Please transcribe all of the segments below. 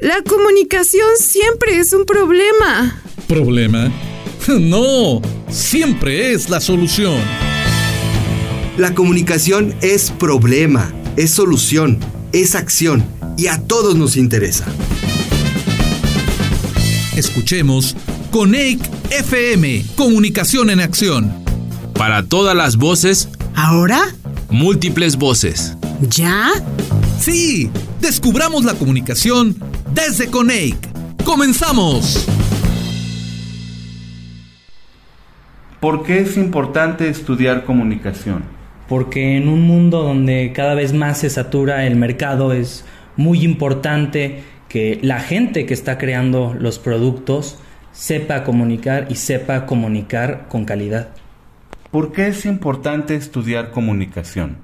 La comunicación siempre es un problema. ¿Problema? No, siempre es la solución. La comunicación es problema, es solución, es acción y a todos nos interesa. Escuchemos Coneic FM, Comunicación en Acción. Para todas las voces. ¿Ahora? Múltiples voces. ¿Ya? Sí, descubramos la comunicación desde Coneic. ¡Comenzamos! ¿Por qué es importante estudiar comunicación? Porque en un mundo donde cada vez más se satura el mercado es muy importante que la gente que está creando los productos sepa comunicar y sepa comunicar con calidad. ¿Por qué es importante estudiar comunicación?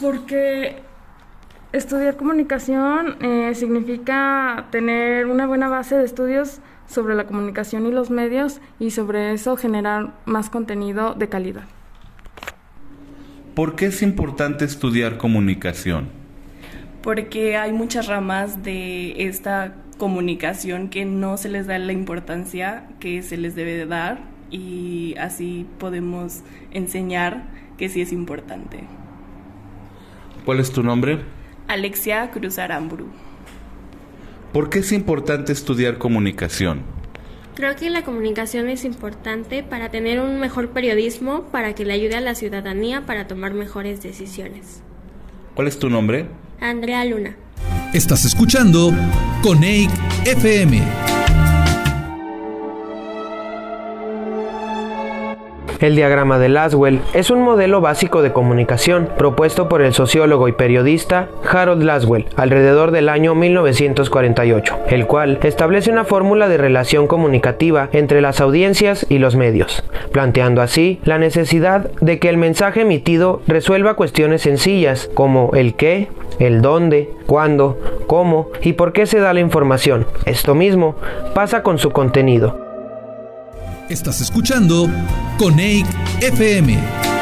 Porque estudiar comunicación eh, significa tener una buena base de estudios sobre la comunicación y los medios y sobre eso generar más contenido de calidad. ¿Por qué es importante estudiar comunicación? Porque hay muchas ramas de esta comunicación que no se les da la importancia que se les debe de dar y así podemos enseñar que sí es importante. ¿Cuál es tu nombre? Alexia Cruz Aramburu. ¿Por qué es importante estudiar comunicación? Creo que la comunicación es importante para tener un mejor periodismo, para que le ayude a la ciudadanía para tomar mejores decisiones. ¿Cuál es tu nombre? Andrea Luna. Estás escuchando Coneic FM. El diagrama de Laswell es un modelo básico de comunicación propuesto por el sociólogo y periodista Harold Laswell alrededor del año 1948, el cual establece una fórmula de relación comunicativa entre las audiencias y los medios, planteando así la necesidad de que el mensaje emitido resuelva cuestiones sencillas como el qué, el dónde, cuándo, cómo y por qué se da la información. Esto mismo pasa con su contenido. Estás escuchando Coneic FM.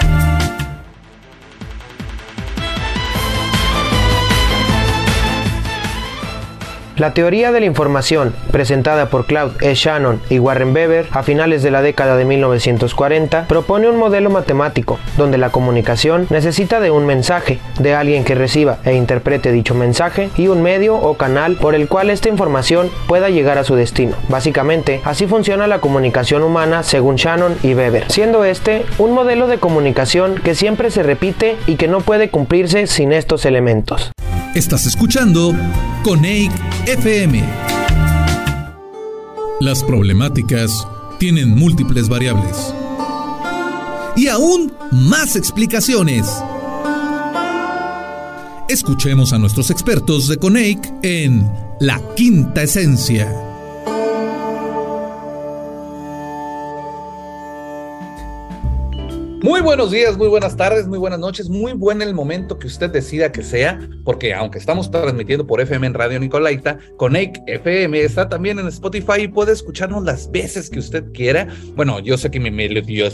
La teoría de la información, presentada por Claude E. Shannon y Warren Weber a finales de la década de 1940, propone un modelo matemático donde la comunicación necesita de un mensaje, de alguien que reciba e interprete dicho mensaje y un medio o canal por el cual esta información pueda llegar a su destino. Básicamente, así funciona la comunicación humana según Shannon y Weber, siendo este un modelo de comunicación que siempre se repite y que no puede cumplirse sin estos elementos. Estás escuchando Coneic FM. Las problemáticas tienen múltiples variables. Y aún más explicaciones. Escuchemos a nuestros expertos de Coneic en La Quinta Esencia. Muy buenos días, muy buenas tardes, muy buenas noches, muy buen el momento que usted decida que sea, porque aunque estamos transmitiendo por FM en Radio Nicolaita, Conec FM está también en Spotify y puede escucharnos las veces que usted quiera. Bueno, yo sé que mi melodía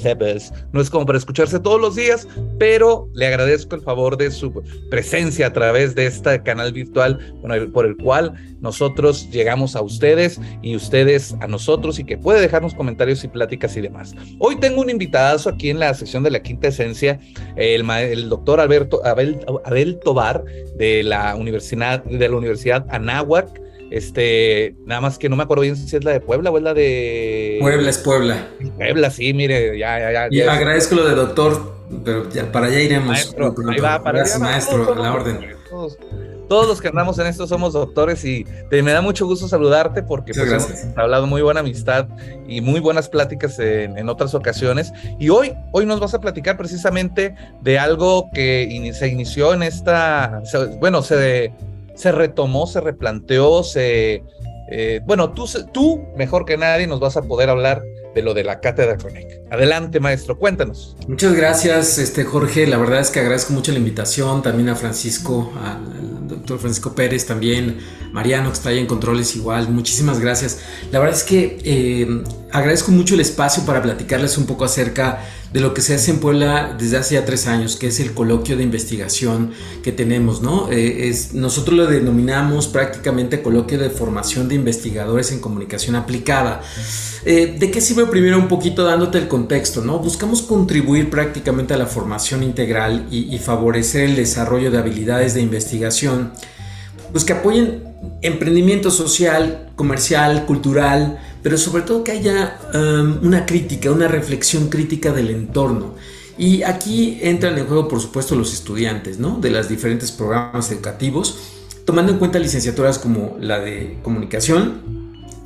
no es como para escucharse todos los días, pero le agradezco el favor de su presencia a través de este canal virtual bueno, por el cual nosotros llegamos a ustedes y ustedes a nosotros y que puede dejarnos comentarios y pláticas y demás. Hoy tengo un invitadazo aquí en la sección de la quinta esencia, el, el doctor Alberto Abel, Abel, Tobar de la Universidad, de la Universidad Anáhuac. Este, nada más que no me acuerdo bien si es la de Puebla o es la de. Puebla es Puebla. Puebla, sí, mire, ya, ya, ya. Y agradezco lo de doctor, pero ya, para allá iremos. Maestro, ahí va, para Gracias, maestro, a la orden. Todos, todos, los que andamos en esto somos doctores y te, me da mucho gusto saludarte porque pues, hemos hablado muy buena amistad y muy buenas pláticas en, en, otras ocasiones. Y hoy, hoy nos vas a platicar precisamente de algo que in, se inició en esta, se, bueno, se, se retomó, se replanteó, se... Eh, bueno, tú, tú mejor que nadie nos vas a poder hablar de lo de la cátedra Conec. Adelante, maestro, cuéntanos. Muchas gracias, este Jorge. La verdad es que agradezco mucho la invitación, también a Francisco, al, doctor Francisco Pérez, también Mariano que está ahí en controles igual, muchísimas gracias. La verdad es que eh, agradezco mucho el espacio para platicarles un poco acerca de lo que se hace en Puebla desde hace ya tres años, que es el coloquio de investigación que tenemos, ¿no? Eh, es, nosotros lo denominamos prácticamente coloquio de formación de investigadores en comunicación aplicada. Eh, ¿De qué sirve primero un poquito dándote el contexto, ¿no? Buscamos contribuir prácticamente a la formación integral y, y favorecer el desarrollo de habilidades de investigación pues que apoyen emprendimiento social, comercial, cultural, pero sobre todo que haya um, una crítica, una reflexión crítica del entorno. Y aquí entran en juego, por supuesto, los estudiantes, ¿no? De los diferentes programas educativos, tomando en cuenta licenciaturas como la de comunicación,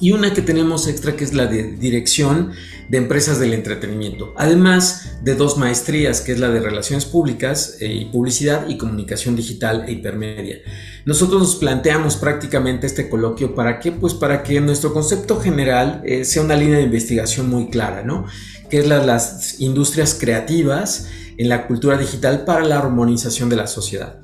y una que tenemos extra que es la de dirección de empresas del entretenimiento, además de dos maestrías que es la de relaciones públicas eh, y publicidad y comunicación digital e hipermedia. Nosotros nos planteamos prácticamente este coloquio para qué, pues para que nuestro concepto general eh, sea una línea de investigación muy clara, ¿no? Que es la, las industrias creativas en la cultura digital para la armonización de la sociedad.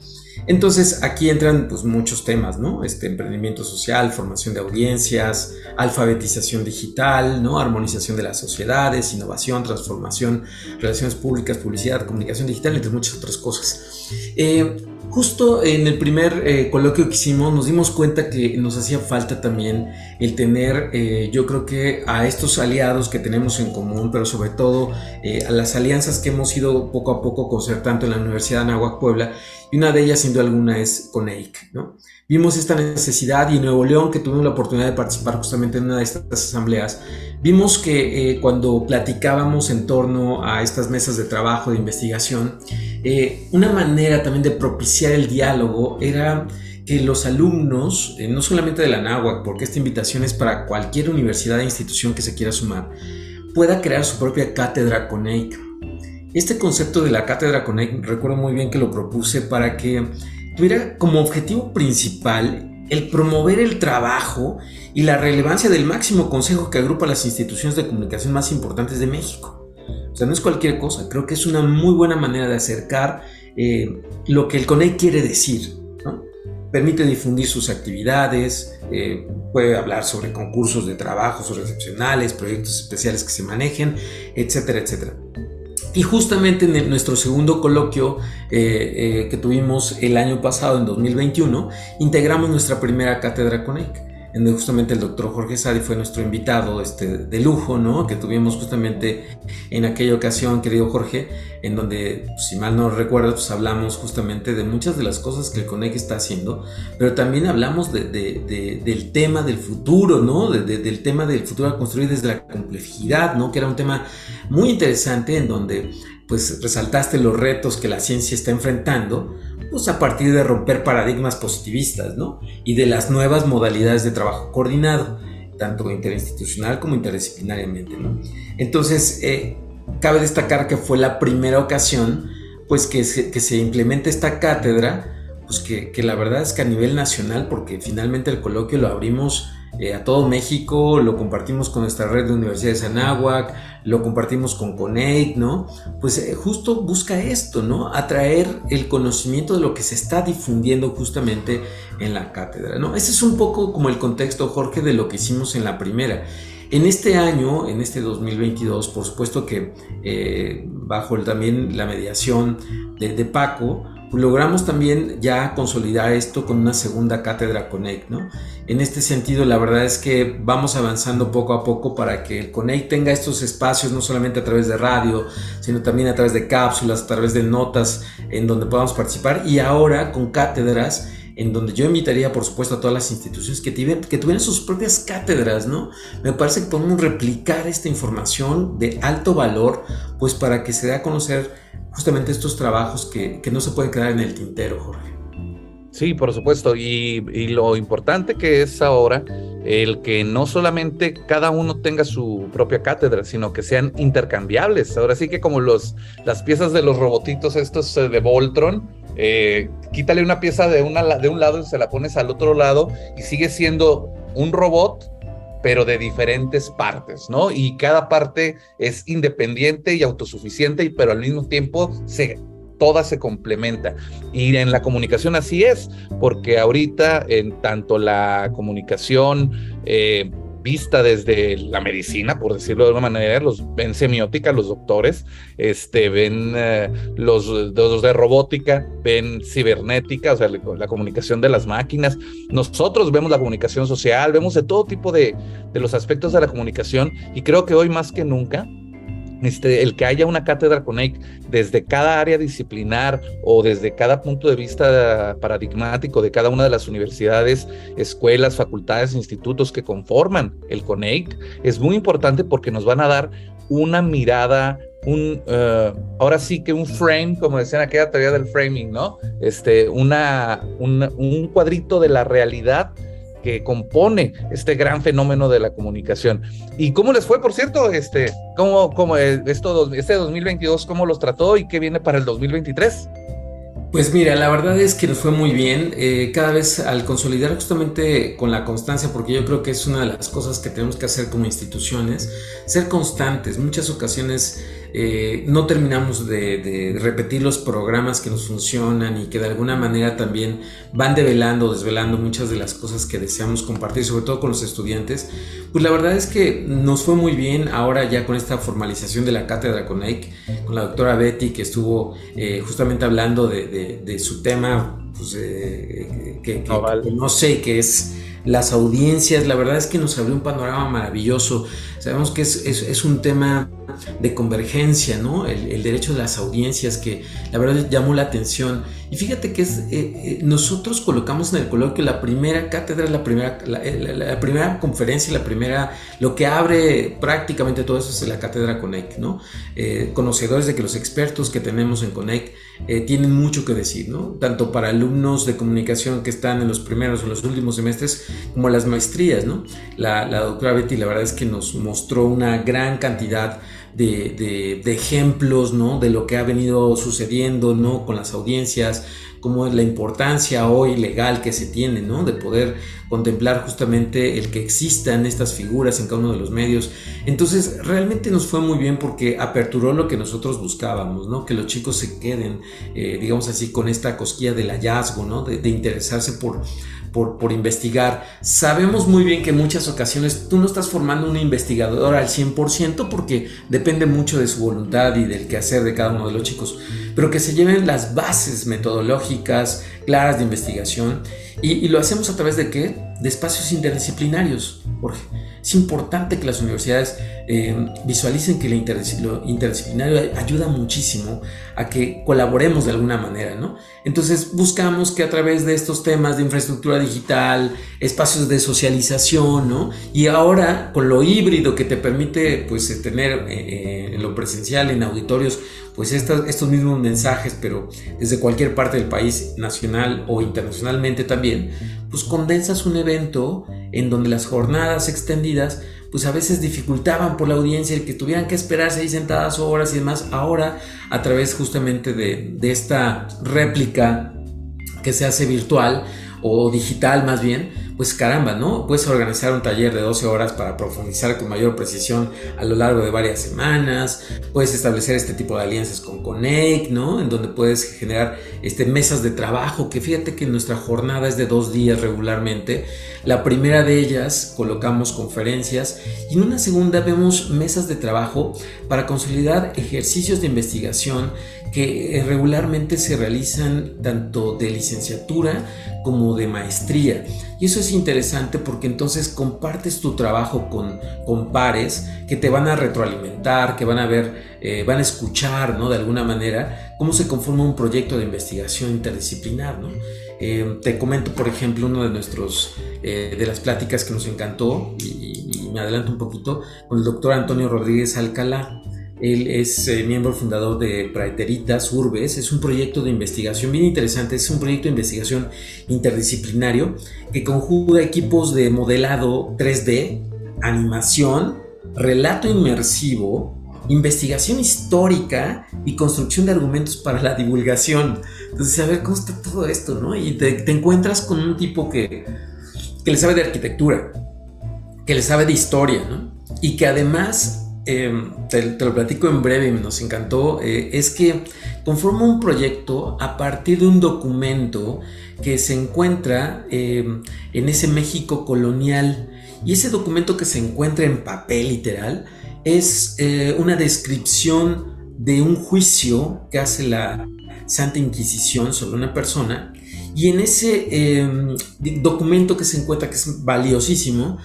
Entonces aquí entran pues muchos temas, ¿no? Este emprendimiento social, formación de audiencias, alfabetización digital, ¿no? Armonización de las sociedades, innovación, transformación, relaciones públicas, publicidad, comunicación digital, entre muchas otras cosas. Eh, Justo en el primer eh, coloquio que hicimos nos dimos cuenta que nos hacía falta también el tener, eh, yo creo que a estos aliados que tenemos en común, pero sobre todo eh, a las alianzas que hemos ido poco a poco concertando en la Universidad de Anáhuac Puebla, y una de ellas sin duda alguna es CONEIC, ¿no? Vimos esta necesidad y Nuevo León, que tuvimos la oportunidad de participar justamente en una de estas asambleas, vimos que cuando platicábamos en torno a estas mesas de trabajo, de investigación, eh, una manera también de propiciar el diálogo era que los alumnos, eh, no solamente de la NAWAC, porque esta invitación es para cualquier universidad e institución que se quiera sumar, pueda crear su propia cátedra CONEIC. Este concepto de la cátedra CONEIC recuerdo muy bien que lo propuse para que tuviera como objetivo principal el promover el trabajo y la relevancia del máximo consejo que agrupa las instituciones de comunicación más importantes de México. Sea, no es cualquier cosa, creo que es una muy buena manera de acercar eh, lo que el CONEI quiere decir. Permite difundir sus actividades, eh, puede hablar sobre concursos de trabajos excepcionales, proyectos especiales que se manejen, etcétera, etcétera. Y justamente en nuestro segundo coloquio eh, que tuvimos el año pasado, en 2021, integramos nuestra primera cátedra CONEIC en donde justamente el doctor Jorge Sadi fue nuestro invitado este, de lujo, ¿no? Que tuvimos justamente en aquella ocasión, querido Jorge, en donde, si mal no recuerdo, pues hablamos justamente de muchas de las cosas que el CONEC está haciendo, pero también hablamos de, del tema del futuro, ¿no? del tema del futuro a construir desde la complejidad, ¿no? Que era un tema muy interesante en donde, pues, resaltaste los retos que la ciencia está enfrentando, pues a partir de romper paradigmas positivistas, ¿no? Y de las nuevas modalidades de trabajo coordinado, tanto interinstitucional como interdisciplinariamente, ¿no? Entonces, eh, cabe destacar que fue la primera ocasión, pues, que se, que se implemente esta cátedra, pues que, que la verdad es que a nivel nacional, porque finalmente el coloquio lo abrimos eh, a todo México, lo compartimos con nuestra red de universidades Anáhuac, lo compartimos con CONEIC, ¿no? Pues eh, justo busca esto, ¿no? Atraer el conocimiento de lo que se está difundiendo justamente en la cátedra, ¿no? Ese es un poco como el contexto, Jorge, de lo que hicimos en la primera. En este año, en este 2022, por supuesto que eh, bajo también la mediación de, de Paco, logramos también ya consolidar esto con una segunda cátedra Connect, ¿no? En este sentido, la verdad es que vamos avanzando poco a poco para que el Connect tenga estos espacios no solamente a través de radio, sino también a través de cápsulas, a través de notas en donde podamos participar y ahora con cátedras en donde yo invitaría, por supuesto, a todas las instituciones que, que tuvieran sus propias cátedras, ¿no? Me parece que podemos replicar esta información de alto valor, pues para que se dé a conocer justamente estos trabajos que, que no se pueden quedar en el tintero, Jorge. Sí, por supuesto. Y, y, lo importante que es ahora el que no solamente cada uno tenga su propia cátedra, sino que sean intercambiables. Ahora sí que como los, las piezas de los robotitos estos eh, de Voltron, eh, quítale una pieza de, una, de un lado y se la pones al otro lado y sigue siendo un robot, pero de diferentes partes, ¿no? Y cada parte es independiente y autosuficiente, pero al mismo tiempo se toda se complementa. Y en la comunicación así es, porque ahorita en tanto la comunicación eh, vista desde la medicina, por decirlo de alguna manera, los ven semiótica, los doctores, este, ven eh, los, de robótica, ven cibernética, o sea, la comunicación de las máquinas. Nosotros vemos la comunicación social, vemos de todo tipo de, de los aspectos de la comunicación y creo que hoy más que nunca este, el que haya una cátedra CONEC desde cada área disciplinar o desde cada punto de vista paradigmático de cada una de las universidades, escuelas, facultades, institutos que conforman el CONEC es muy importante porque nos van a dar una mirada, un, eh, ahora sí que un frame, como decían aquella teoría del framing, ¿no? Este, una, un cuadrito de la realidad que compone este gran fenómeno de la comunicación. ¿Y cómo les fue, por cierto? Este, ¿cómo, cómo esto, este 2022, cómo los trató y qué viene para el 2023? Pues mira, la verdad es que nos fue muy bien. Eh, cada vez al consolidar justamente con la constancia, porque yo creo que es una de las cosas que tenemos que hacer como instituciones, ser constantes. Muchas ocasiones eh, no terminamos de, repetir los programas que nos funcionan y que de alguna manera también van develando, desvelando muchas de las cosas que deseamos compartir, sobre todo con los estudiantes. Pues la verdad es que nos fue muy bien ahora ya con esta formalización de la cátedra con con la doctora Betty que estuvo eh, justamente hablando de, su tema, pues, eh, que, no sé, que es las audiencias, la verdad es que nos abrió un panorama maravilloso. Sabemos que es, es un tema de convergencia, ¿no? El, derecho de las audiencias que la verdad llamó la atención. Y fíjate que es, eh, eh, nosotros colocamos en el coloquio la primera cátedra, la primera, eh, la, primera conferencia, la primera, lo que abre prácticamente todo eso es la cátedra Connect, ¿no? conocedores de que los expertos que tenemos en Connect tienen mucho que decir, ¿no? Tanto para alumnos de comunicación que están en los primeros o los últimos semestres, como las maestrías, ¿no? La, la doctora Betty, la verdad es que nos mostró una gran cantidad de, ejemplos, ¿no? De lo que ha venido sucediendo, ¿no? Con las audiencias, cómo es la importancia hoy legal que se tiene, ¿no? De poder contemplar justamente el que existan estas figuras en cada uno de los medios. Entonces, realmente nos fue muy bien porque aperturó lo que nosotros buscábamos, ¿no? Que los chicos se queden, eh, digamos así, con esta cosquilla del hallazgo, ¿no? de interesarse por por, investigar. Sabemos muy bien que en muchas ocasiones tú no estás formando un investigador al 100% porque depende mucho de su voluntad y del quehacer de cada uno de los chicos, pero que se lleven las bases metodológicas claras de investigación y, lo hacemos a través de qué? De espacios interdisciplinarios, Jorge. Es importante que las universidades eh, visualicen que lo interdisciplinario ayuda muchísimo a que colaboremos de alguna manera, ¿no? Entonces buscamos que a través de estos temas de infraestructura digital, espacios de socialización, ¿no? Y ahora con lo híbrido que te permite pues tener eh, en lo presencial, en auditorios, pues estos mismos mensajes, pero desde cualquier parte del país, nacional o internacionalmente también, pues condensas un evento en donde las jornadas extendidas pues a veces dificultaban por la audiencia el que tuvieran que esperarse ahí sentadas horas y demás. Ahora, a través justamente de, de esta réplica que se hace virtual o digital más bien, pues caramba, ¿no? Puedes organizar un taller de 12 horas para profundizar con mayor precisión a lo largo de varias semanas, puedes establecer este tipo de alianzas con Connect, ¿no? En donde puedes generar este, mesas de trabajo, que fíjate que nuestra jornada es de dos días regularmente. La primera de ellas colocamos conferencias y en una segunda vemos mesas de trabajo para consolidar ejercicios de investigación que eh, regularmente se realizan tanto de licenciatura como de maestría. Y eso es interesante porque entonces compartes tu trabajo con, con pares que te van a retroalimentar, que van a ver, eh, van a escuchar, ¿no? De alguna manera, cómo se conforma un proyecto de investigación interdisciplinar, ¿no? Eh, te comento, por ejemplo, uno de nuestros, de las pláticas que nos encantó, y, y me adelanto un poquito, con el doctor Antonio Rodríguez Alcalá. Él es eh, miembro fundador de Praeteritas Urbes. Es un proyecto de investigación bien interesante. Es un proyecto de investigación interdisciplinario que conjuga equipos de modelado 3D, animación, relato inmersivo, investigación histórica y construcción de argumentos para la divulgación. Entonces, a ver cómo está todo esto, ¿no? Y te, te encuentras con un tipo que, que le sabe de arquitectura, que le sabe de historia, ¿no? Y que además em, te, lo platico en breve nos encantó, eh, es que conforma un proyecto a partir de un documento que se encuentra em, en ese México colonial. Y ese documento que se encuentra en papel literal es eh, una descripción de un juicio que hace la Santa Inquisición sobre una persona. Y en ese em, documento que se encuentra, que es valiosísimo,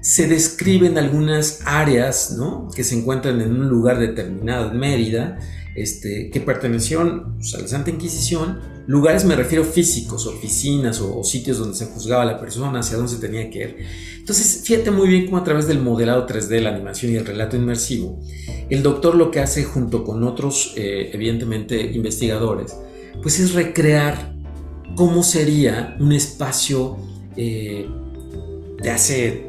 se describen algunas áreas ¿no? que se encuentran en un lugar determinado Mérida, este, que pertenecieron pues, a la Santa Inquisición. Lugares me refiero físicos, oficinas o, sitios donde se juzgaba a la persona, hacia dónde se tenía que ir. Entonces, fíjate muy bien cómo a través del modelado 3D, la animación y el relato inmersivo, el doctor lo que hace junto con otros, eh, evidentemente, investigadores, pues es recrear cómo sería un espacio eh, de hace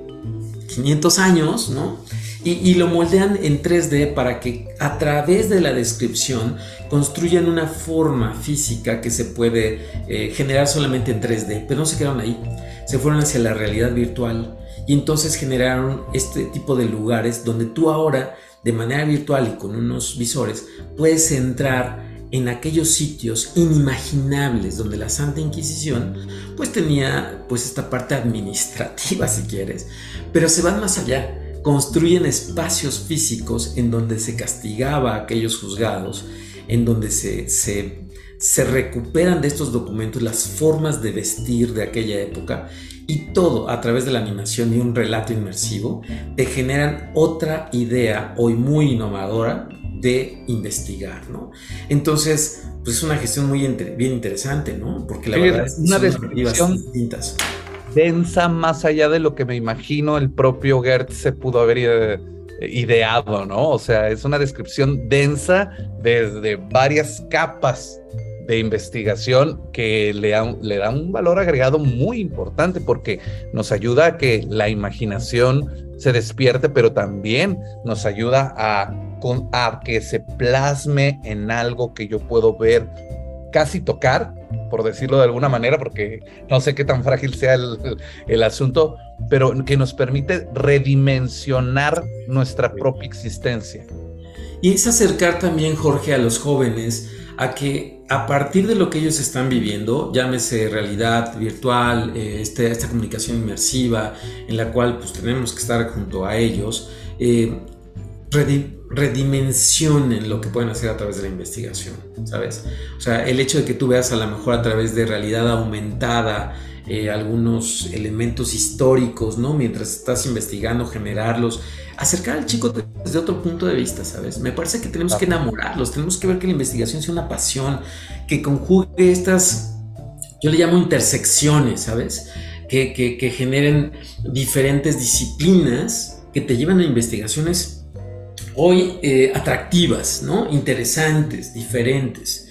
500 años, ¿no? Y, lo moldean en 3D para que a través de la descripción construyan una forma física que se puede eh, generar solamente en 3D, pero no se quedaron ahí, se fueron hacia la realidad virtual. Y entonces generaron este tipo de lugares donde tú ahora de manera virtual y con unos visores puedes entrar en aquellos sitios inimaginables donde la Santa Inquisición pues tenía pues esta parte administrativa si quieres, pero se van más allá, construyen espacios físicos en donde se castigaba a aquellos juzgados, en donde se, se, se recuperan de estos documentos las formas de vestir de aquella época y todo a través de la animación y un relato inmersivo te generan otra idea hoy muy innovadora de investigar, ¿no? Entonces, pues es una gestión muy bien interesante, ¿no? Porque la verdad es una descripción distintas. densa más allá de lo que me imagino el propio Gert se pudo haber ideado, ¿no? O sea, es una descripción densa desde varias capas de investigación que le le da un valor agregado muy importante porque nos ayuda a que la imaginación se despierte, pero también nos ayuda a con, a que se plasme en algo que yo puedo ver, casi tocar, por decirlo de alguna manera, porque no sé qué tan frágil sea el, asunto, pero que nos permite redimensionar nuestra propia existencia. Y es acercar también, Jorge, a los jóvenes a que a partir de lo que ellos están viviendo, llámese realidad virtual, eh, este, esta comunicación inmersiva, en la cual pues tenemos que estar junto a ellos, eh, redimensionen lo que pueden hacer a través de la investigación, ¿sabes? O sea, el hecho de que tú veas a lo mejor a través de realidad aumentada eh, algunos elementos históricos, ¿no? Mientras estás investigando, generarlos, acercar al chico desde otro punto de vista, ¿sabes? Me parece que tenemos que enamorarlos, tenemos que ver que la investigación sea una pasión, que conjugue estas, yo le llamo intersecciones, ¿sabes? Que, que, que generen diferentes disciplinas que te llevan a investigaciones hoy eh, atractivas, ¿no? Interesantes, diferentes.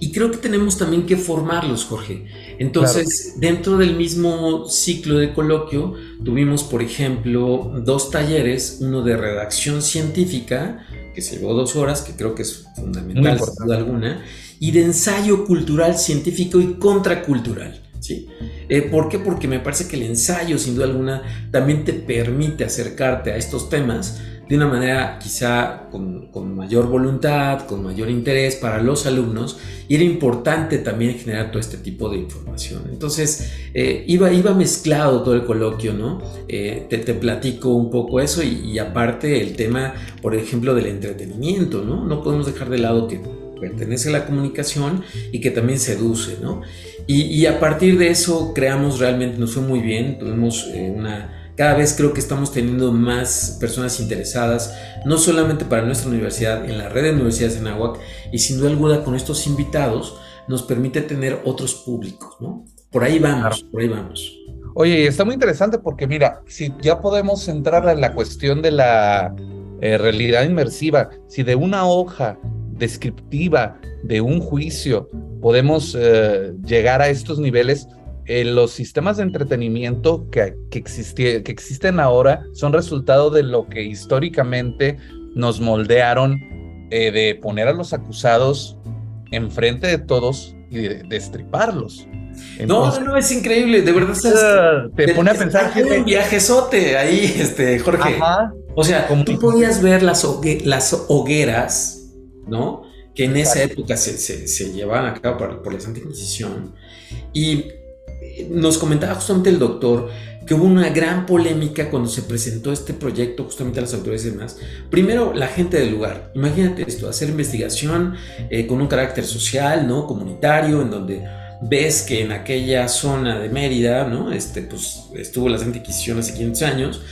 Y creo que tenemos también que formarlos, Jorge. Entonces, dentro del mismo ciclo de coloquio, tuvimos, por ejemplo, dos talleres, uno de redacción científica, que se llevó dos horas, que creo que es fundamental, sin duda alguna, y de ensayo cultural, científico y contracultural. ¿sí? Eh, ¿Por qué? Porque me parece que el ensayo, sin duda alguna, también te permite acercarte a estos temas de una manera quizá con, mayor voluntad, con mayor interés para los alumnos y era importante también generar todo este tipo de información. Entonces eh, iba, iba mezclado todo el coloquio, ¿no? Eh, te, platico un poco eso y, aparte el tema, por ejemplo, del entretenimiento, ¿no? No podemos dejar de lado que pertenece a la comunicación y que también seduce, ¿no? Y, a partir de eso creamos realmente, nos fue muy bien, tuvimos eh, una cada vez creo que estamos teniendo más personas interesadas, no solamente para nuestra universidad, en la red de universidades en Aguac, y sin duda alguna con estos invitados nos permite tener otros públicos, ¿no? Por ahí vamos, por ahí vamos. Oye, está muy interesante porque mira, si ya podemos entrar en la cuestión de la eh, realidad inmersiva, si de una hoja descriptiva de un juicio podemos eh, llegar a estos niveles, eh, los sistemas de entretenimiento que, que, que existen ahora son resultado de lo que históricamente nos moldearon eh, de poner a los acusados enfrente de todos y de destriparlos. no, no, no, es increíble, de verdad. te, pone a pensar que un viajezote ahí, este, Jorge. O sea, tú podías ver las, las hogueras, ¿no? Que en esa época se, se, llevaban a cabo por, por la Santa Inquisición. Y nos comentaba justamente el doctor que hubo una gran polémica cuando se presentó este proyecto justamente a las autoridades y demás. Primero, la gente del lugar. Imagínate esto, hacer investigación eh, con un carácter social, ¿no? Comunitario, en donde ves que en aquella zona de Mérida, ¿no? Este, pues estuvo la Santa Inquisición hace 500 años.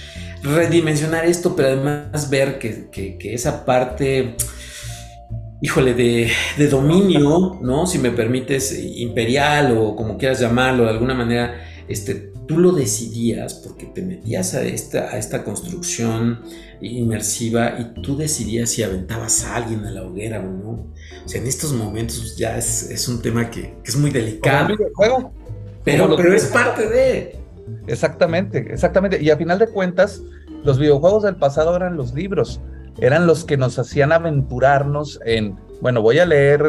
Redimensionar esto, pero además ver que, que, esa parte híjole, de, de, dominio, ¿no? Si me permites, imperial o como quieras llamarlo, de alguna manera, este, tú lo decidías porque te metías a esta, a esta construcción inmersiva y tú decidías si aventabas a alguien a la hoguera o no. O sea, en estos momentos ya es, un tema que, es muy delicado. Pero, pero es parte de... Exactamente, exactamente. Y a final de cuentas, los videojuegos del pasado eran los libros, eran los que nos hacían aventurarnos en bueno, voy a leer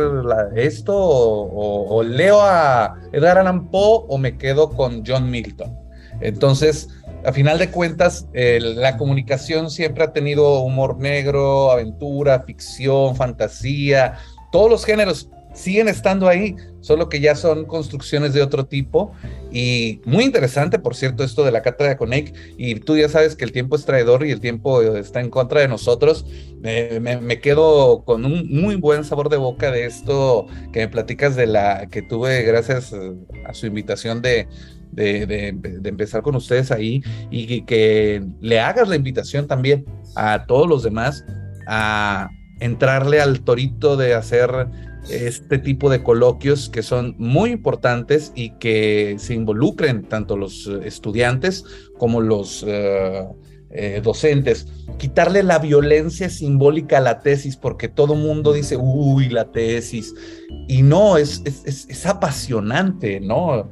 esto o, leo a Edgar Allan Poe o me quedo con John Milton. Entonces, a final de cuentas, la comunicación siempre ha tenido humor negro, aventura, ficción, fantasía, todos los géneros siguen estando ahí, solo que ya son construcciones de otro tipo. Y muy interesante, por cierto, esto de la cátedra Conec. Y tú ya sabes que el tiempo es traidor y el tiempo está en contra de nosotros. me, quedo con un muy buen sabor de boca de esto que me platicas de la que tuve gracias a su invitación de, de, empezar con ustedes ahí y que, le hagas la invitación también a todos los demás a entrarle al torito de hacer este tipo de coloquios que son muy importantes y que se involucren tanto los eh, estudiantes como los eh, eh, docentes. Quitarle la violencia simbólica a la tesis, porque todo mundo dice, uy, la tesis. Y no, es, es, es apasionante, ¿no?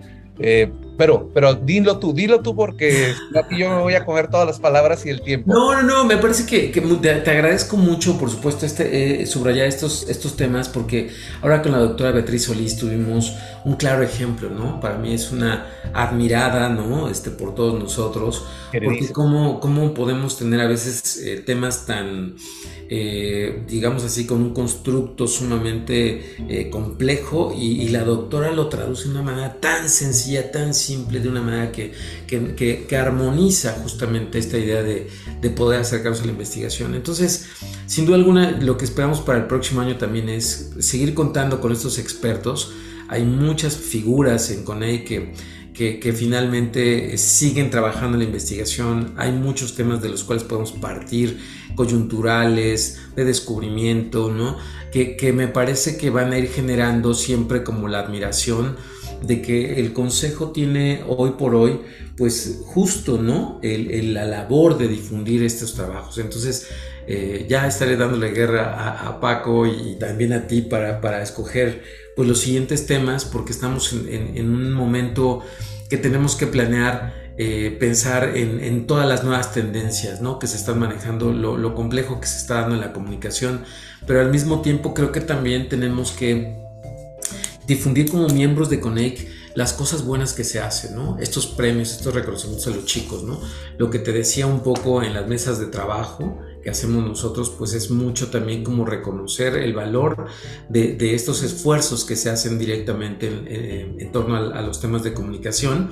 Pero, pero dilo tú, dilo tú porque yo me voy a comer todas las palabras y el tiempo. No, no, no, me parece que, te agradezco mucho, por supuesto, este, eh, subrayar estos, estos temas porque ahora con la doctora Beatriz Solís tuvimos un claro ejemplo, ¿no? Para mí es una admirada, ¿no? Este, por todos nosotros, porque cómo, cómo podemos tener a veces eh, temas tan eh, digamos así, con un constructo sumamente eh, complejo y, la doctora lo traduce de una manera tan sencilla, tan simple, de una manera que, que, armoniza justamente esta idea de, de, poder acercarnos a la investigación. Entonces, sin duda alguna, lo que esperamos para el próximo año también es seguir contando con estos expertos. Hay muchas figuras en CONEI que que, finalmente siguen trabajando en la investigación. Hay muchos temas de los cuales podemos partir, coyunturales, de descubrimiento, ¿no? Que, que me parece que van a ir generando siempre como la admiración de que el Consejo tiene hoy por hoy, pues justo, ¿no? El, la labor de difundir estos trabajos. Entonces, eh, ya estaré dándole guerra a, Paco y también a ti para, para escoger pues los siguientes temas porque estamos en, un momento que tenemos que planear, eh, pensar en, todas las nuevas tendencias ¿no? que se están manejando, lo, complejo que se está dando en la comunicación, pero al mismo tiempo creo que también tenemos que difundir como miembros de Conec las cosas buenas que se hacen. Estos premios, estos reconocimientos a los chicos, ¿no? Lo que te decía un poco en las mesas de trabajo, hacemos nosotros, pues es mucho también como reconocer el valor de, estos esfuerzos que se hacen directamente en, torno a, los temas de comunicación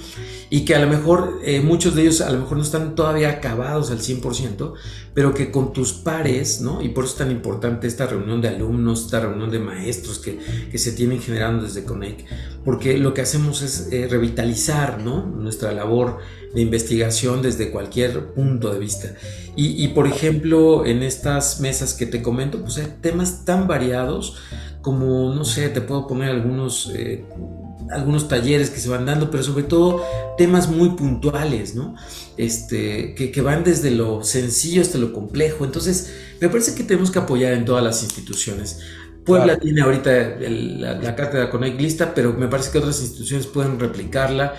y que a lo mejor eh, muchos de ellos a lo mejor no están todavía acabados al 100%, pero que con tus pares, ¿no? Y por eso es tan importante esta reunión de alumnos, esta reunión de maestros que, que se tienen generando desde Conec, porque lo que hacemos es eh, revitalizar, ¿no? Nuestra labor de investigación desde cualquier punto de vista. Y, por ejemplo, en estas mesas que te comento, pues hay temas tan variados como, no sé, te puedo poner algunos, eh, algunos talleres que se van dando, pero sobre todo temas muy puntuales, ¿no? Este, que, que van desde lo sencillo hasta lo complejo. Entonces, me parece que tenemos que apoyar en todas las instituciones. Puebla tiene ahorita la, cátedra con lista, pero me parece que otras instituciones pueden replicarla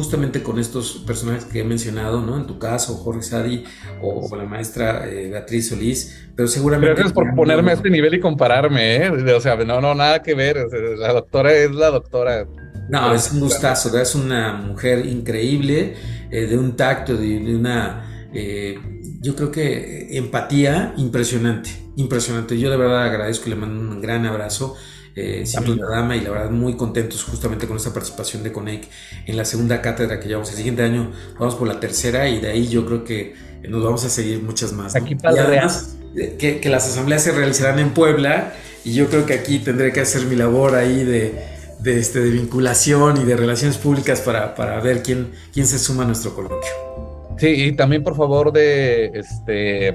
justamente con estos personajes que he mencionado, ¿no? En tu caso, Jorge Sadi o, la maestra eh, Beatriz Solís, pero seguramente... Gracias por ponerme a este nivel y compararme, ¿eh? O sea, no, no, nada que ver, la doctora es la doctora. No, es un gustazo, es una mujer increíble, eh, de un tacto, de, una, eh, yo creo que empatía impresionante, impresionante. Yo de verdad agradezco y le mando un gran abrazo. Eh, siempre una dama y la verdad muy contentos justamente con esta participación de Conec en la segunda cátedra que llevamos. El siguiente año vamos por la tercera y de ahí yo creo que nos vamos a seguir muchas más aquí para y además que, que, las asambleas se realizarán en Puebla y yo creo que aquí tendré que hacer mi labor ahí de, de, este, de vinculación y de relaciones públicas para, para ver quién, quién se suma a nuestro coloquio. Sí, y también por favor de este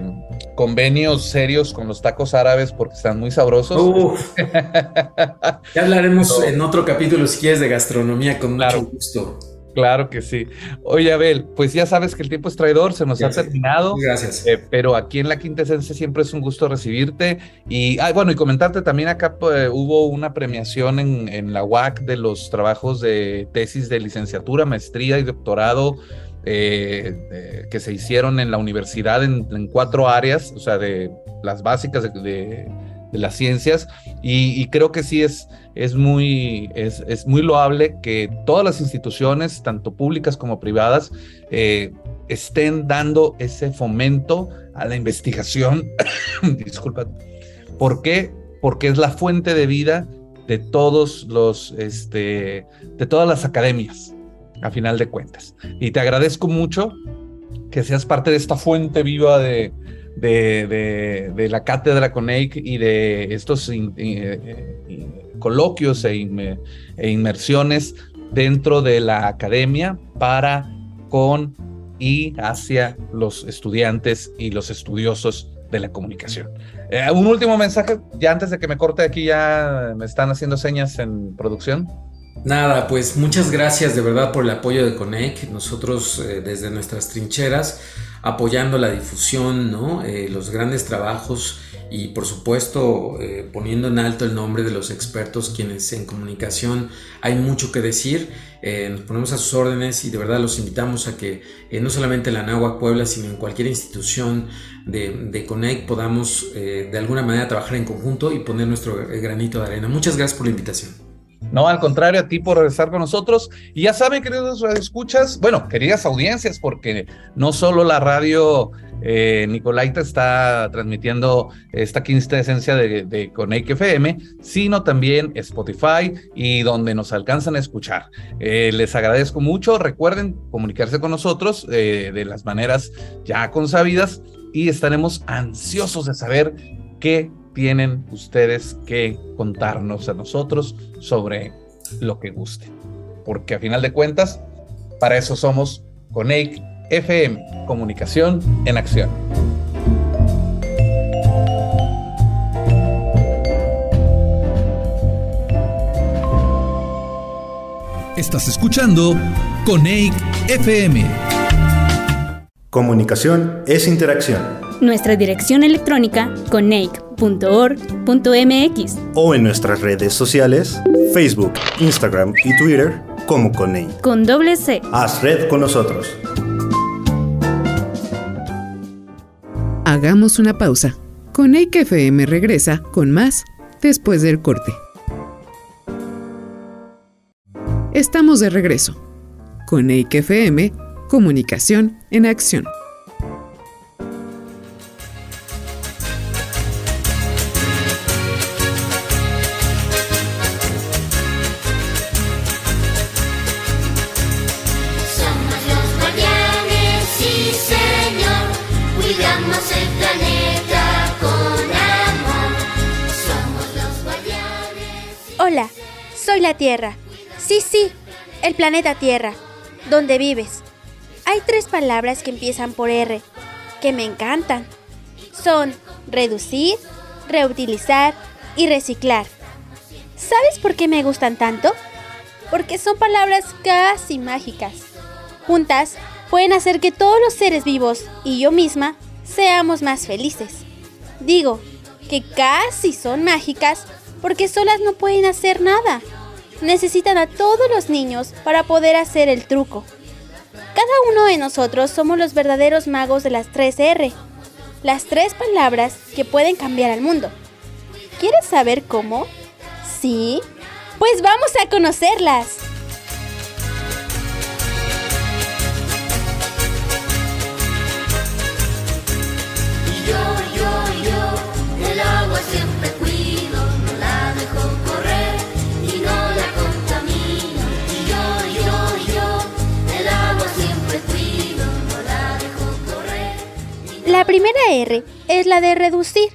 convenios serios con los tacos árabes porque están muy sabrosos. ya hablaremos en otro capítulo si quieres de gastronomía con mucho gusto. Claro que sí. Oye, Abel, pues ya sabes que el tiempo es traidor, se nos ha terminado. Gracias. Eh, pero aquí en la Quinta Esencia siempre es un gusto recibirte. Y ah, bueno, y comentarte también acá pues, hubo una premiación en, en, la UAC de los trabajos de tesis de licenciatura, maestría y doctorado eh, que se hicieron en la universidad en, cuatro áreas, o sea, de las básicas de, las ciencias, y, creo que sí es, es, muy, es, muy loable que todas las instituciones, tanto públicas como privadas, eh, estén dando ese fomento a la investigación. Disculpa. ¿Por qué? Porque es la fuente de vida de todos los, este, de todas las academias a final de cuentas. Y te agradezco mucho que seas parte de esta fuente viva de, de, la cátedra CONEIC y de estos eh, coloquios e, e, inmersiones dentro de la academia para, con y hacia los estudiantes y los estudiosos de la comunicación. Eh, un último mensaje, ya antes de que me corte aquí, ya me están haciendo señas en producción. Nada, pues muchas gracias de verdad por el apoyo de Conec. Nosotros eh, desde nuestras trincheras apoyando la difusión, ¿no? Eh, los grandes trabajos y por supuesto eh, poniendo en alto el nombre de los expertos quienes en comunicación hay mucho que decir. nos ponemos a sus órdenes y de verdad los invitamos a que no solamente en la Nahua Puebla, sino en cualquier institución de, de Conec podamos de alguna manera trabajar en conjunto y poner nuestro granito de arena. Muchas gracias por la invitación. No, al contrario, a ti por regresar con nosotros. Y ya saben, queridos escuchas, bueno, queridas audiencias, porque no solo la radio eh, Nicolaita está transmitiendo esta quinta esencia de, de Conec FM, sino también Spotify y donde nos alcanzan a escuchar. Eh, les agradezco mucho. Recuerden comunicarse con nosotros eh, de las maneras ya consabidas y estaremos ansiosos de saber qué tienen ustedes que contarnos a nosotros sobre lo que guste. Porque a final de cuentas, para eso somos Coneic FM, Comunicación en Acción. Estás escuchando Coneic FM. Comunicación es interacción. Nuestra dirección electrónica coneic .org.mx o en nuestras redes sociales, Facebook, Instagram y Twitter como Conei. Con doble C. Haz red con nosotros. Hagamos una pausa. Conei FM regresa con más después del corte. Estamos de regreso. Con FM, comunicación en acción. Planeta Tierra, donde vives. Hay tres palabras que empiezan por R, que me encantan. Son reducir, reutilizar y reciclar. ¿Sabes por qué me gustan tanto? Porque son palabras casi mágicas. Juntas pueden hacer que todos los seres vivos y yo misma seamos más felices. Digo que casi son mágicas porque solas no pueden hacer nada necesitan a todos los niños para poder hacer el truco. Cada uno de nosotros somos los verdaderos magos de las 3R, las tres palabras que pueden cambiar al mundo. ¿Quieres saber cómo? ¿Sí? Pues vamos a conocerlas. Yo, yo, yo. La primera R es la de reducir.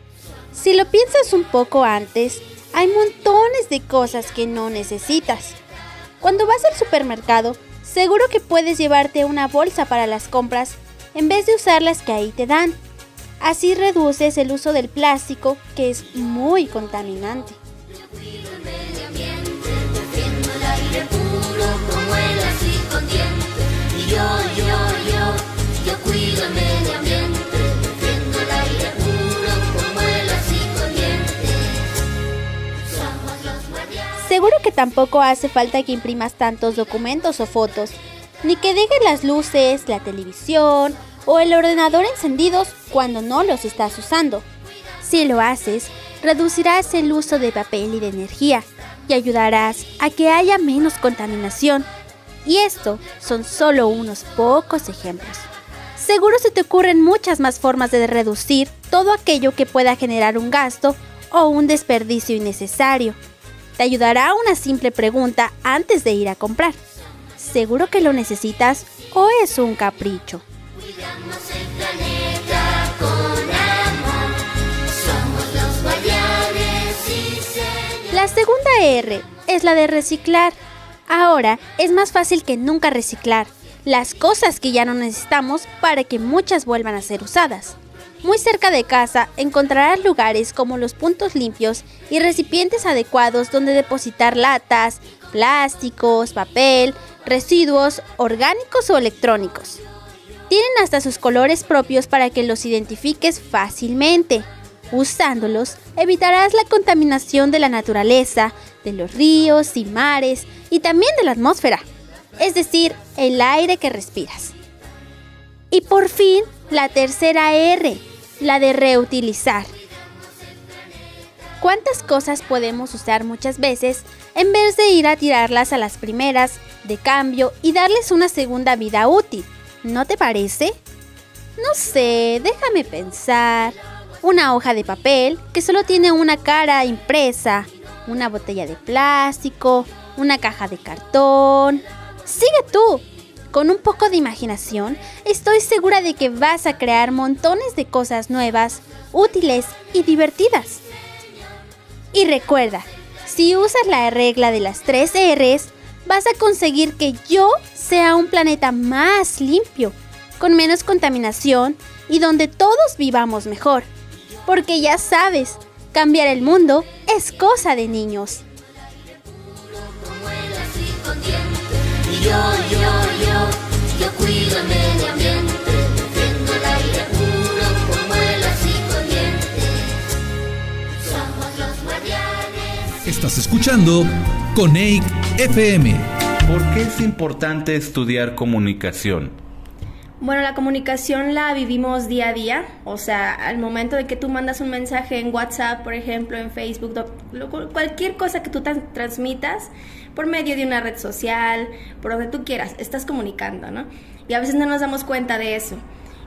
Si lo piensas un poco antes, hay montones de cosas que no necesitas. Cuando vas al supermercado, seguro que puedes llevarte una bolsa para las compras en vez de usar las que ahí te dan. Así reduces el uso del plástico, que es muy contaminante. Seguro que tampoco hace falta que imprimas tantos documentos o fotos, ni que dejes las luces, la televisión o el ordenador encendidos cuando no los estás usando. Si lo haces, reducirás el uso de papel y de energía y ayudarás a que haya menos contaminación. Y esto son solo unos pocos ejemplos. Seguro se te ocurren muchas más formas de reducir todo aquello que pueda generar un gasto o un desperdicio innecesario. Te ayudará una simple pregunta antes de ir a comprar. ¿Seguro que lo necesitas o es un capricho? La segunda R es la de reciclar. Ahora es más fácil que nunca reciclar las cosas que ya no necesitamos para que muchas vuelvan a ser usadas. Muy cerca de casa encontrarás lugares como los puntos limpios y recipientes adecuados donde depositar latas, plásticos, papel, residuos orgánicos o electrónicos. Tienen hasta sus colores propios para que los identifiques fácilmente. Usándolos, evitarás la contaminación de la naturaleza, de los ríos y mares y también de la atmósfera, es decir, el aire que respiras. Y por fin, la tercera R, la de reutilizar. ¿Cuántas cosas podemos usar muchas veces en vez de ir a tirarlas a las primeras de cambio y darles una segunda vida útil? ¿No te parece? No sé, déjame pensar. Una hoja de papel que solo tiene una cara impresa, una botella de plástico, una caja de cartón. Sigue tú, con un poco de imaginación, estoy segura de que vas a crear montones de cosas nuevas, útiles y divertidas. Y recuerda, si usas la regla de las tres R's, vas a conseguir que yo sea un planeta más limpio, con menos contaminación y donde todos vivamos mejor. Porque ya sabes, cambiar el mundo es cosa de niños. Yo, yo, yo, yo cuido el medio ambiente, defiendo el aire puro como el Somos los guardianes. Estás escuchando Coneic FM. ¿Por qué es importante estudiar comunicación? Bueno, la comunicación la vivimos día a día, o sea, al momento de que tú mandas un mensaje en WhatsApp, por ejemplo, en Facebook, cualquier cosa que tú transmitas por medio de una red social, por donde tú quieras, estás comunicando, ¿no? Y a veces no nos damos cuenta de eso.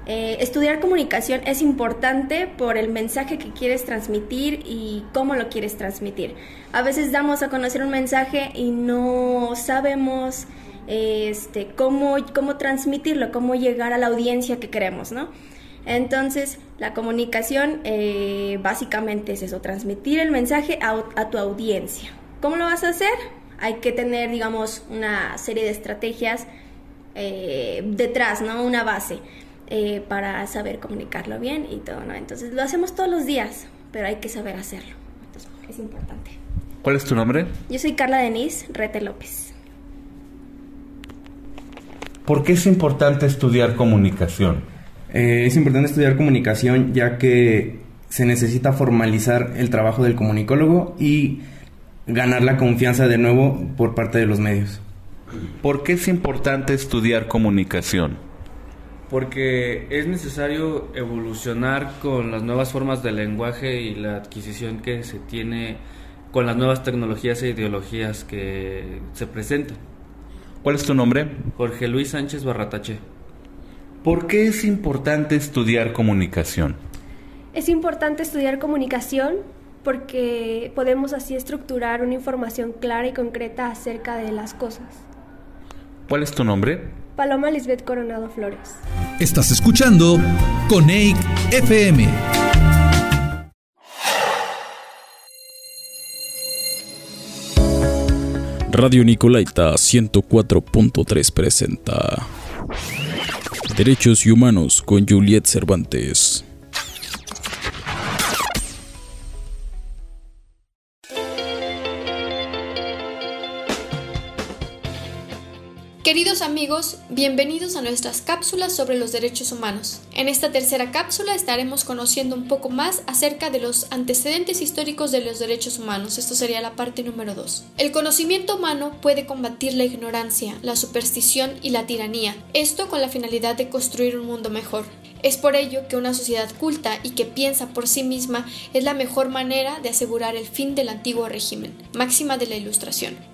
Eh, estudiar comunicación es importante por el mensaje que quieres transmitir y cómo lo quieres transmitir. A veces damos a conocer un mensaje y no sabemos este, cómo, cómo transmitirlo, cómo llegar a la audiencia que queremos, ¿no? Entonces, la comunicación eh, básicamente es eso, transmitir el mensaje a, tu audiencia. ¿Cómo lo vas a hacer? Hay que tener, digamos, una serie de estrategias eh, detrás, ¿no? Una base eh, para saber comunicarlo bien y todo, ¿no? Entonces, lo hacemos todos los días, pero hay que saber hacerlo. Entonces, es importante. ¿Cuál es tu nombre? Yo soy Carla Denise Rete López. ¿Por qué es importante estudiar comunicación? Eh, es importante estudiar comunicación ya que se necesita formalizar el trabajo del comunicólogo y ganar la confianza de nuevo por parte de los medios. ¿Por qué es importante estudiar comunicación? Porque es necesario evolucionar con las nuevas formas de lenguaje y la adquisición que se tiene con las nuevas tecnologías e ideologías que se presentan. ¿Cuál es tu nombre? Jorge Luis Sánchez Barratache. ¿Por qué es importante estudiar comunicación? Es importante estudiar comunicación porque podemos así estructurar una información clara y concreta acerca de las cosas. ¿Cuál es tu nombre? Paloma Lisbeth Coronado Flores. Estás escuchando Coneic FM. Radio Nicolaita 104.3 presenta Derechos y Humanos con Juliet Cervantes. Amigos, bienvenidos a nuestras cápsulas sobre los derechos humanos. En esta tercera cápsula estaremos conociendo un poco más acerca de los antecedentes históricos de los derechos humanos. Esto sería la parte número 2. El conocimiento humano puede combatir la ignorancia, la superstición y la tiranía, esto con la finalidad de construir un mundo mejor. Es por ello que una sociedad culta y que piensa por sí misma es la mejor manera de asegurar el fin del antiguo régimen, máxima de la Ilustración.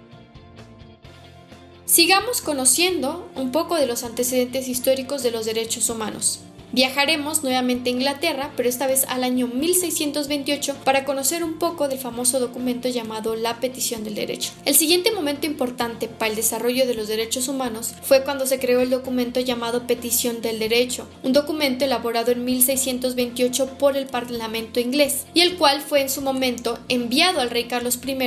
Sigamos conociendo un poco de los antecedentes históricos de los derechos humanos. Viajaremos nuevamente a Inglaterra, pero esta vez al año 1628, para conocer un poco del famoso documento llamado la Petición del Derecho. El siguiente momento importante para el desarrollo de los derechos humanos fue cuando se creó el documento llamado Petición del Derecho, un documento elaborado en 1628 por el Parlamento inglés, y el cual fue en su momento enviado al rey Carlos I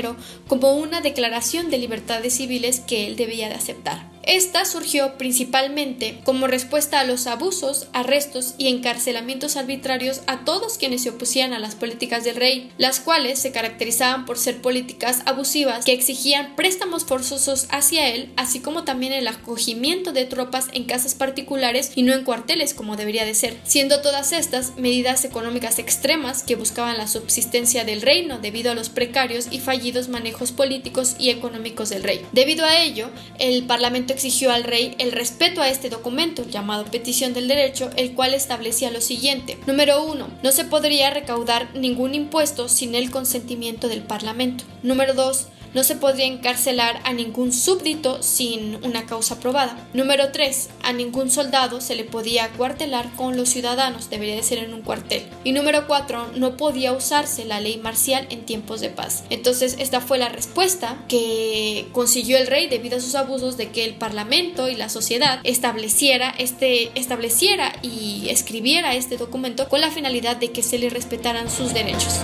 como una declaración de libertades civiles que él debía de aceptar. Esta surgió principalmente como respuesta a los abusos, arrestos y encarcelamientos arbitrarios a todos quienes se opusían a las políticas del rey, las cuales se caracterizaban por ser políticas abusivas que exigían préstamos forzosos hacia él, así como también el acogimiento de tropas en casas particulares y no en cuarteles como debería de ser, siendo todas estas medidas económicas extremas que buscaban la subsistencia del reino debido a los precarios y fallidos manejos políticos y económicos del rey. Debido a ello, el Parlamento exigió al rey el respeto a este documento, llamado Petición del Derecho, el cual establecía lo siguiente. Número 1. No se podría recaudar ningún impuesto sin el consentimiento del Parlamento. Número 2 no se podría encarcelar a ningún súbdito sin una causa probada. Número 3. A ningún soldado se le podía cuartelar con los ciudadanos, debería de ser en un cuartel. Y número 4. No podía usarse la ley marcial en tiempos de paz. Entonces esta fue la respuesta que consiguió el rey debido a sus abusos de que el parlamento y la sociedad estableciera este estableciera y escribiera este documento con la finalidad de que se le respetaran sus derechos.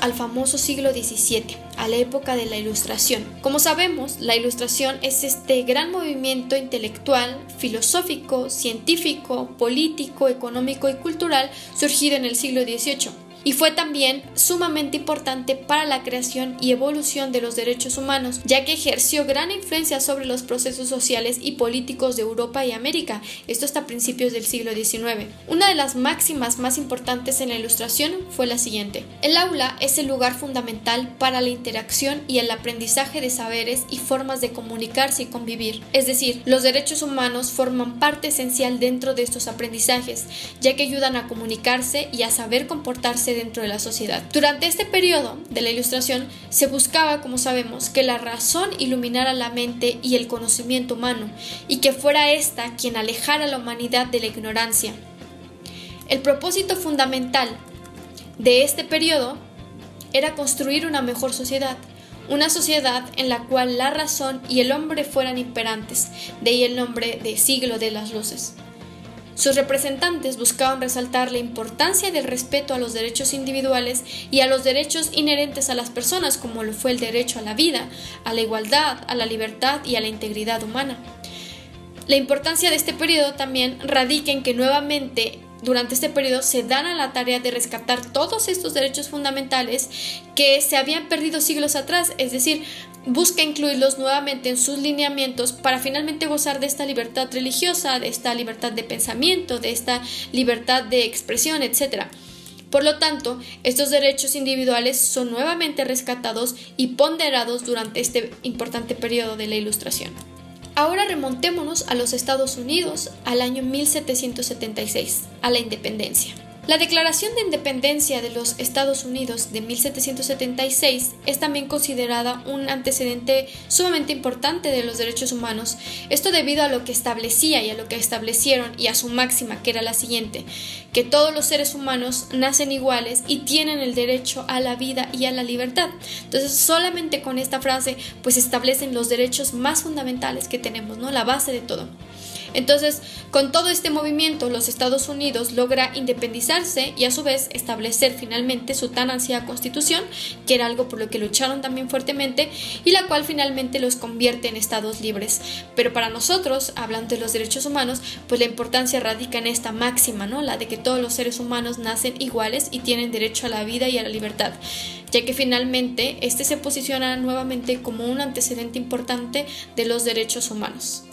Al famoso siglo XVII, a la época de la Ilustración. Como sabemos, la Ilustración es este gran movimiento intelectual, filosófico, científico, político, económico y cultural surgido en el siglo XVIII y fue también sumamente importante para la creación y evolución de los derechos humanos, ya que ejerció gran influencia sobre los procesos sociales y políticos de Europa y América, esto hasta principios del siglo XIX. Una de las máximas más importantes en la Ilustración fue la siguiente. El aula es el lugar fundamental para la interacción y el aprendizaje de saberes y formas de comunicarse y convivir. Es decir, los derechos humanos forman parte esencial dentro de estos aprendizajes, ya que ayudan a comunicarse y a saber comportarse dentro de la sociedad. Durante este periodo de la Ilustración se buscaba, como sabemos, que la razón iluminara la mente y el conocimiento humano, y que fuera ésta quien alejara a la humanidad de la ignorancia. El propósito fundamental de este periodo era construir una mejor sociedad, una sociedad en la cual la razón y el hombre fueran imperantes, de ahí el nombre de siglo de las luces. Sus representantes buscaban resaltar la importancia del respeto a los derechos individuales y a los derechos inherentes a las personas, como lo fue el derecho a la vida, a la igualdad, a la libertad y a la integridad humana. La importancia de este periodo también radica en que nuevamente durante este periodo se dan a la tarea de rescatar todos estos derechos fundamentales que se habían perdido siglos atrás, es decir, busca incluirlos nuevamente en sus lineamientos para finalmente gozar de esta libertad religiosa, de esta libertad de pensamiento, de esta libertad de expresión, etc. Por lo tanto, estos derechos individuales son nuevamente rescatados y ponderados durante este importante periodo de la Ilustración. Ahora remontémonos a los Estados Unidos al año 1776, a la independencia. La Declaración de Independencia de los Estados Unidos de 1776 es también considerada un antecedente sumamente importante de los derechos humanos, esto debido a lo que establecía y a lo que establecieron y a su máxima, que era la siguiente, que todos los seres humanos nacen iguales y tienen el derecho a la vida y a la libertad. Entonces, solamente con esta frase, pues establecen los derechos más fundamentales que tenemos, ¿no? La base de todo. Entonces, con todo este movimiento, los Estados Unidos logra independizarse y a su vez establecer finalmente su tan ansiada constitución, que era algo por lo que lucharon también fuertemente y la cual finalmente los convierte en estados libres. Pero para nosotros, hablando de los derechos humanos, pues la importancia radica en esta máxima, ¿no? La de que todos los seres humanos nacen iguales y tienen derecho a la vida y a la libertad ya que finalmente este se posiciona nuevamente como un antecedente importante de los derechos humanos.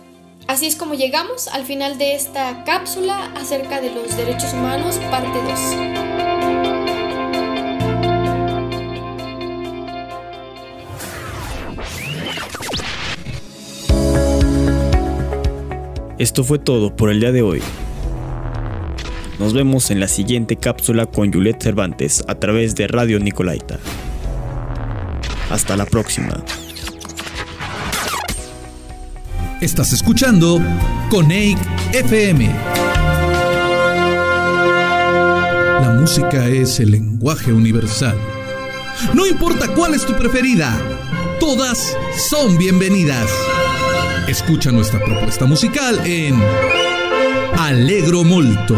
Así es como llegamos al final de esta cápsula acerca de los derechos humanos, parte 2. Esto fue todo por el día de hoy. Nos vemos en la siguiente cápsula con Juliet Cervantes a través de Radio Nicolaita. Hasta la próxima. Estás escuchando Coneic FM. La música es el lenguaje universal. No importa cuál es tu preferida, todas son bienvenidas. Escucha nuestra propuesta musical en Alegro Molto.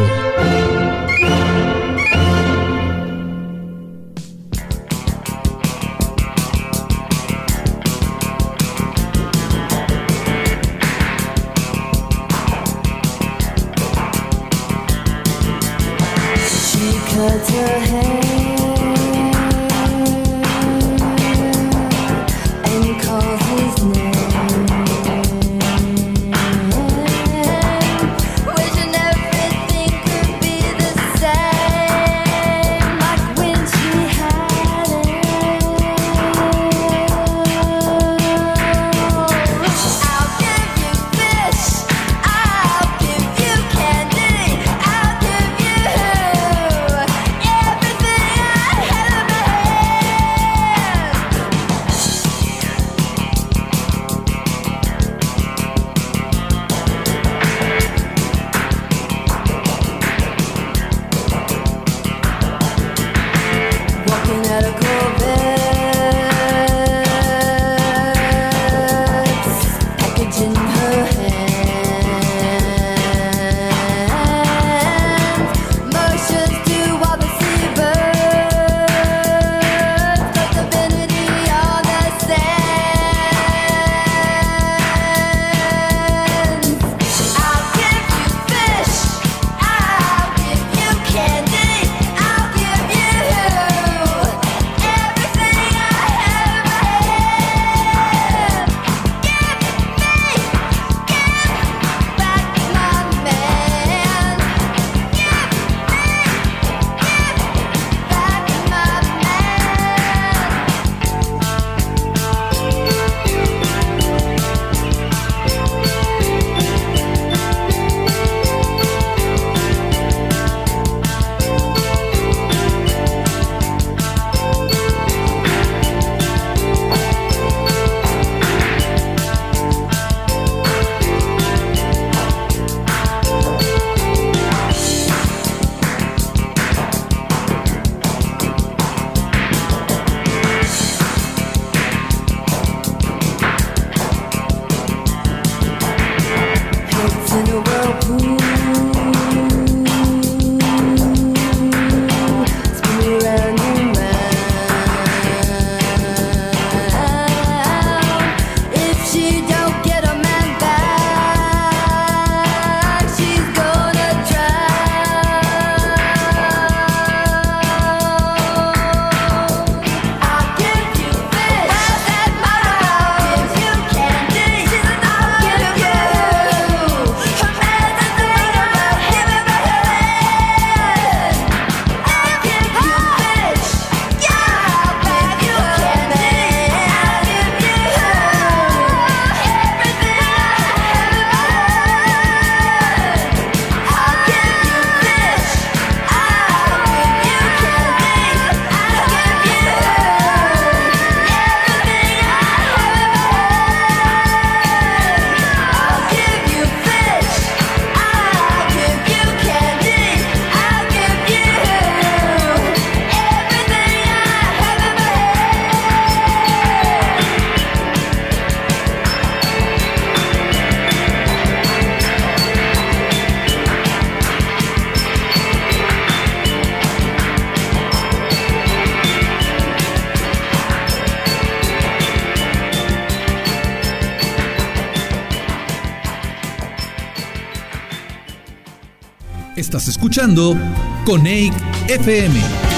Escuchando Coneic FM.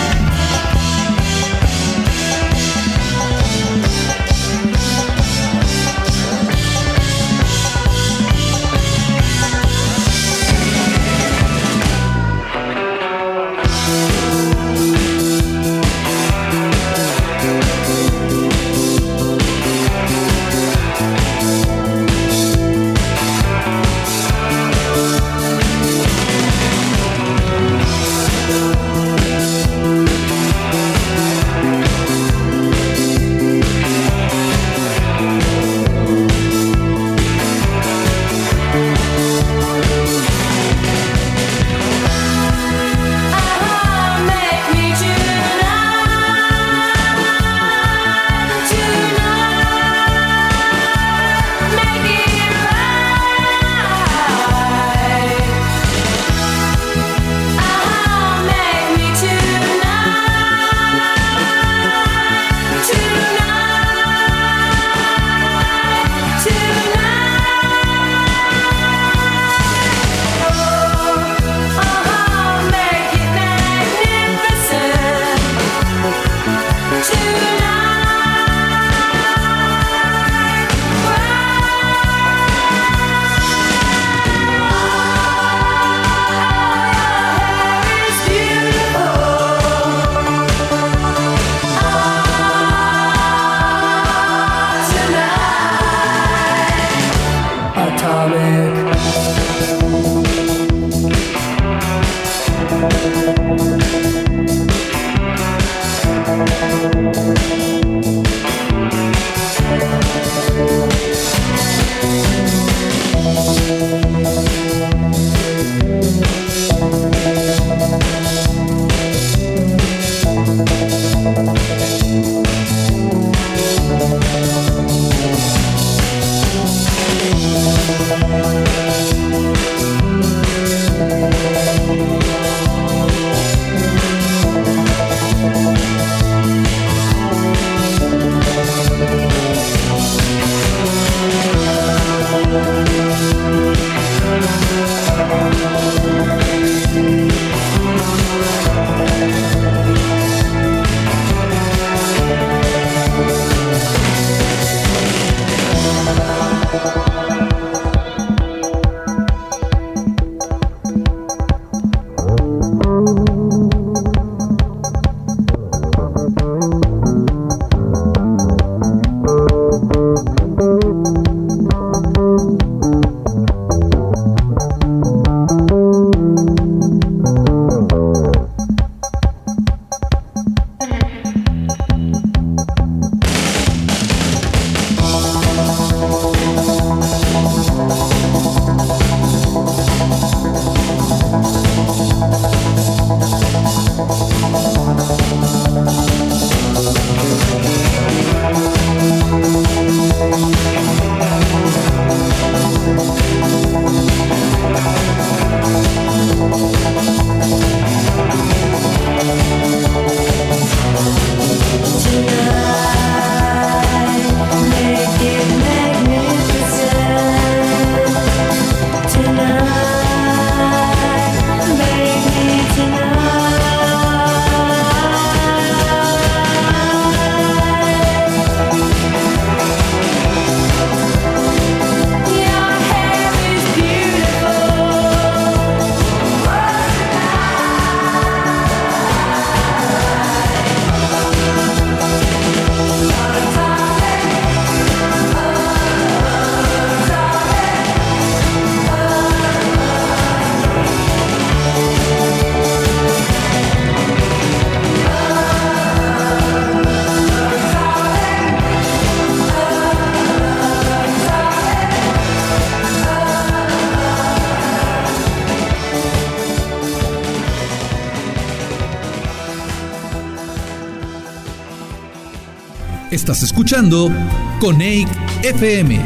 Escuchando Coneic FM.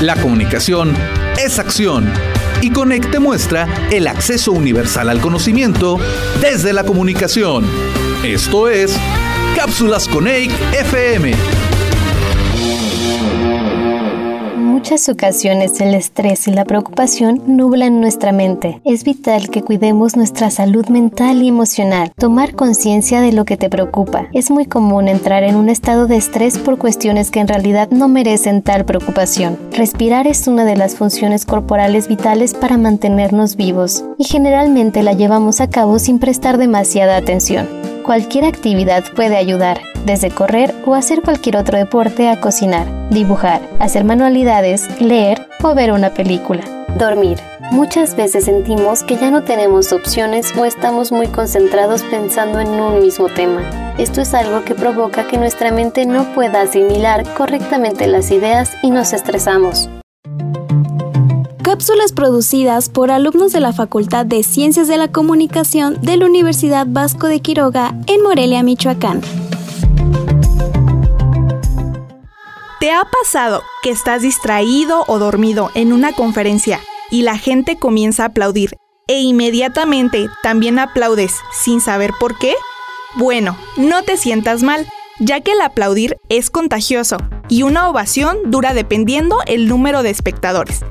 La comunicación es acción y Conec te muestra el acceso universal al conocimiento desde la comunicación. Esto es Cápsulas Coneic FM. Muchas ocasiones el estrés y la preocupación nublan nuestra mente. Es vital que cuidemos nuestra salud mental y emocional. Tomar conciencia de lo que te preocupa. Es muy común entrar en un estado de estrés por cuestiones que en realidad no merecen tal preocupación. Respirar es una de las funciones corporales vitales para mantenernos vivos y generalmente la llevamos a cabo sin prestar demasiada atención. Cualquier actividad puede ayudar, desde correr o hacer cualquier otro deporte a cocinar, dibujar, hacer manualidades, leer o ver una película. Dormir. Muchas veces sentimos que ya no tenemos opciones o estamos muy concentrados pensando en un mismo tema. Esto es algo que provoca que nuestra mente no pueda asimilar correctamente las ideas y nos estresamos. Cápsulas producidas por alumnos de la Facultad de Ciencias de la Comunicación de la Universidad Vasco de Quiroga en Morelia, Michoacán. ¿Te ha pasado que estás distraído o dormido en una conferencia y la gente comienza a aplaudir e inmediatamente también aplaudes sin saber por qué? Bueno, no te sientas mal, ya que el aplaudir es contagioso y una ovación dura dependiendo el número de espectadores.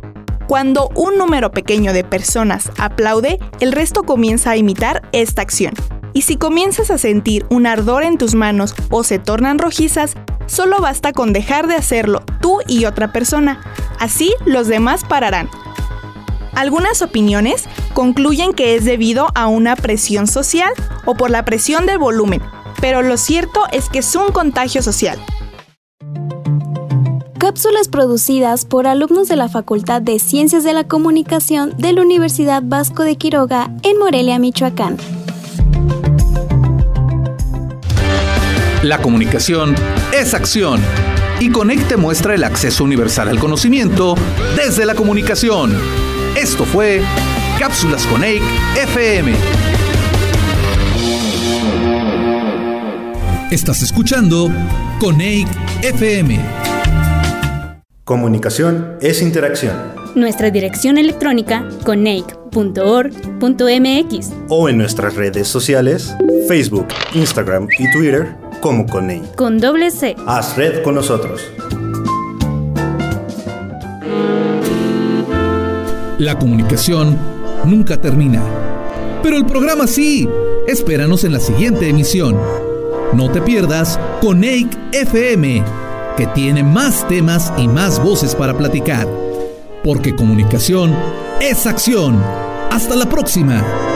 Cuando un número pequeño de personas aplaude, el resto comienza a imitar esta acción. Y si comienzas a sentir un ardor en tus manos o se tornan rojizas, solo basta con dejar de hacerlo tú y otra persona. Así los demás pararán. Algunas opiniones concluyen que es debido a una presión social o por la presión del volumen, pero lo cierto es que es un contagio social. Cápsulas producidas por alumnos de la Facultad de Ciencias de la Comunicación de la Universidad Vasco de Quiroga en Morelia, Michoacán. La comunicación es acción y Conecte muestra el acceso universal al conocimiento desde la comunicación. Esto fue Cápsulas Conec FM. Estás escuchando Coneic FM. Comunicación es interacción. Nuestra dirección electrónica coneic.org.mx O en nuestras redes sociales, Facebook, Instagram y Twitter como Coneic. con doble C. Haz red con nosotros. La comunicación nunca termina. Pero el programa sí. Espéranos en la siguiente emisión. No te pierdas Coneic FM, que tiene más temas y más voces para platicar. Porque comunicación es acción. Hasta la próxima.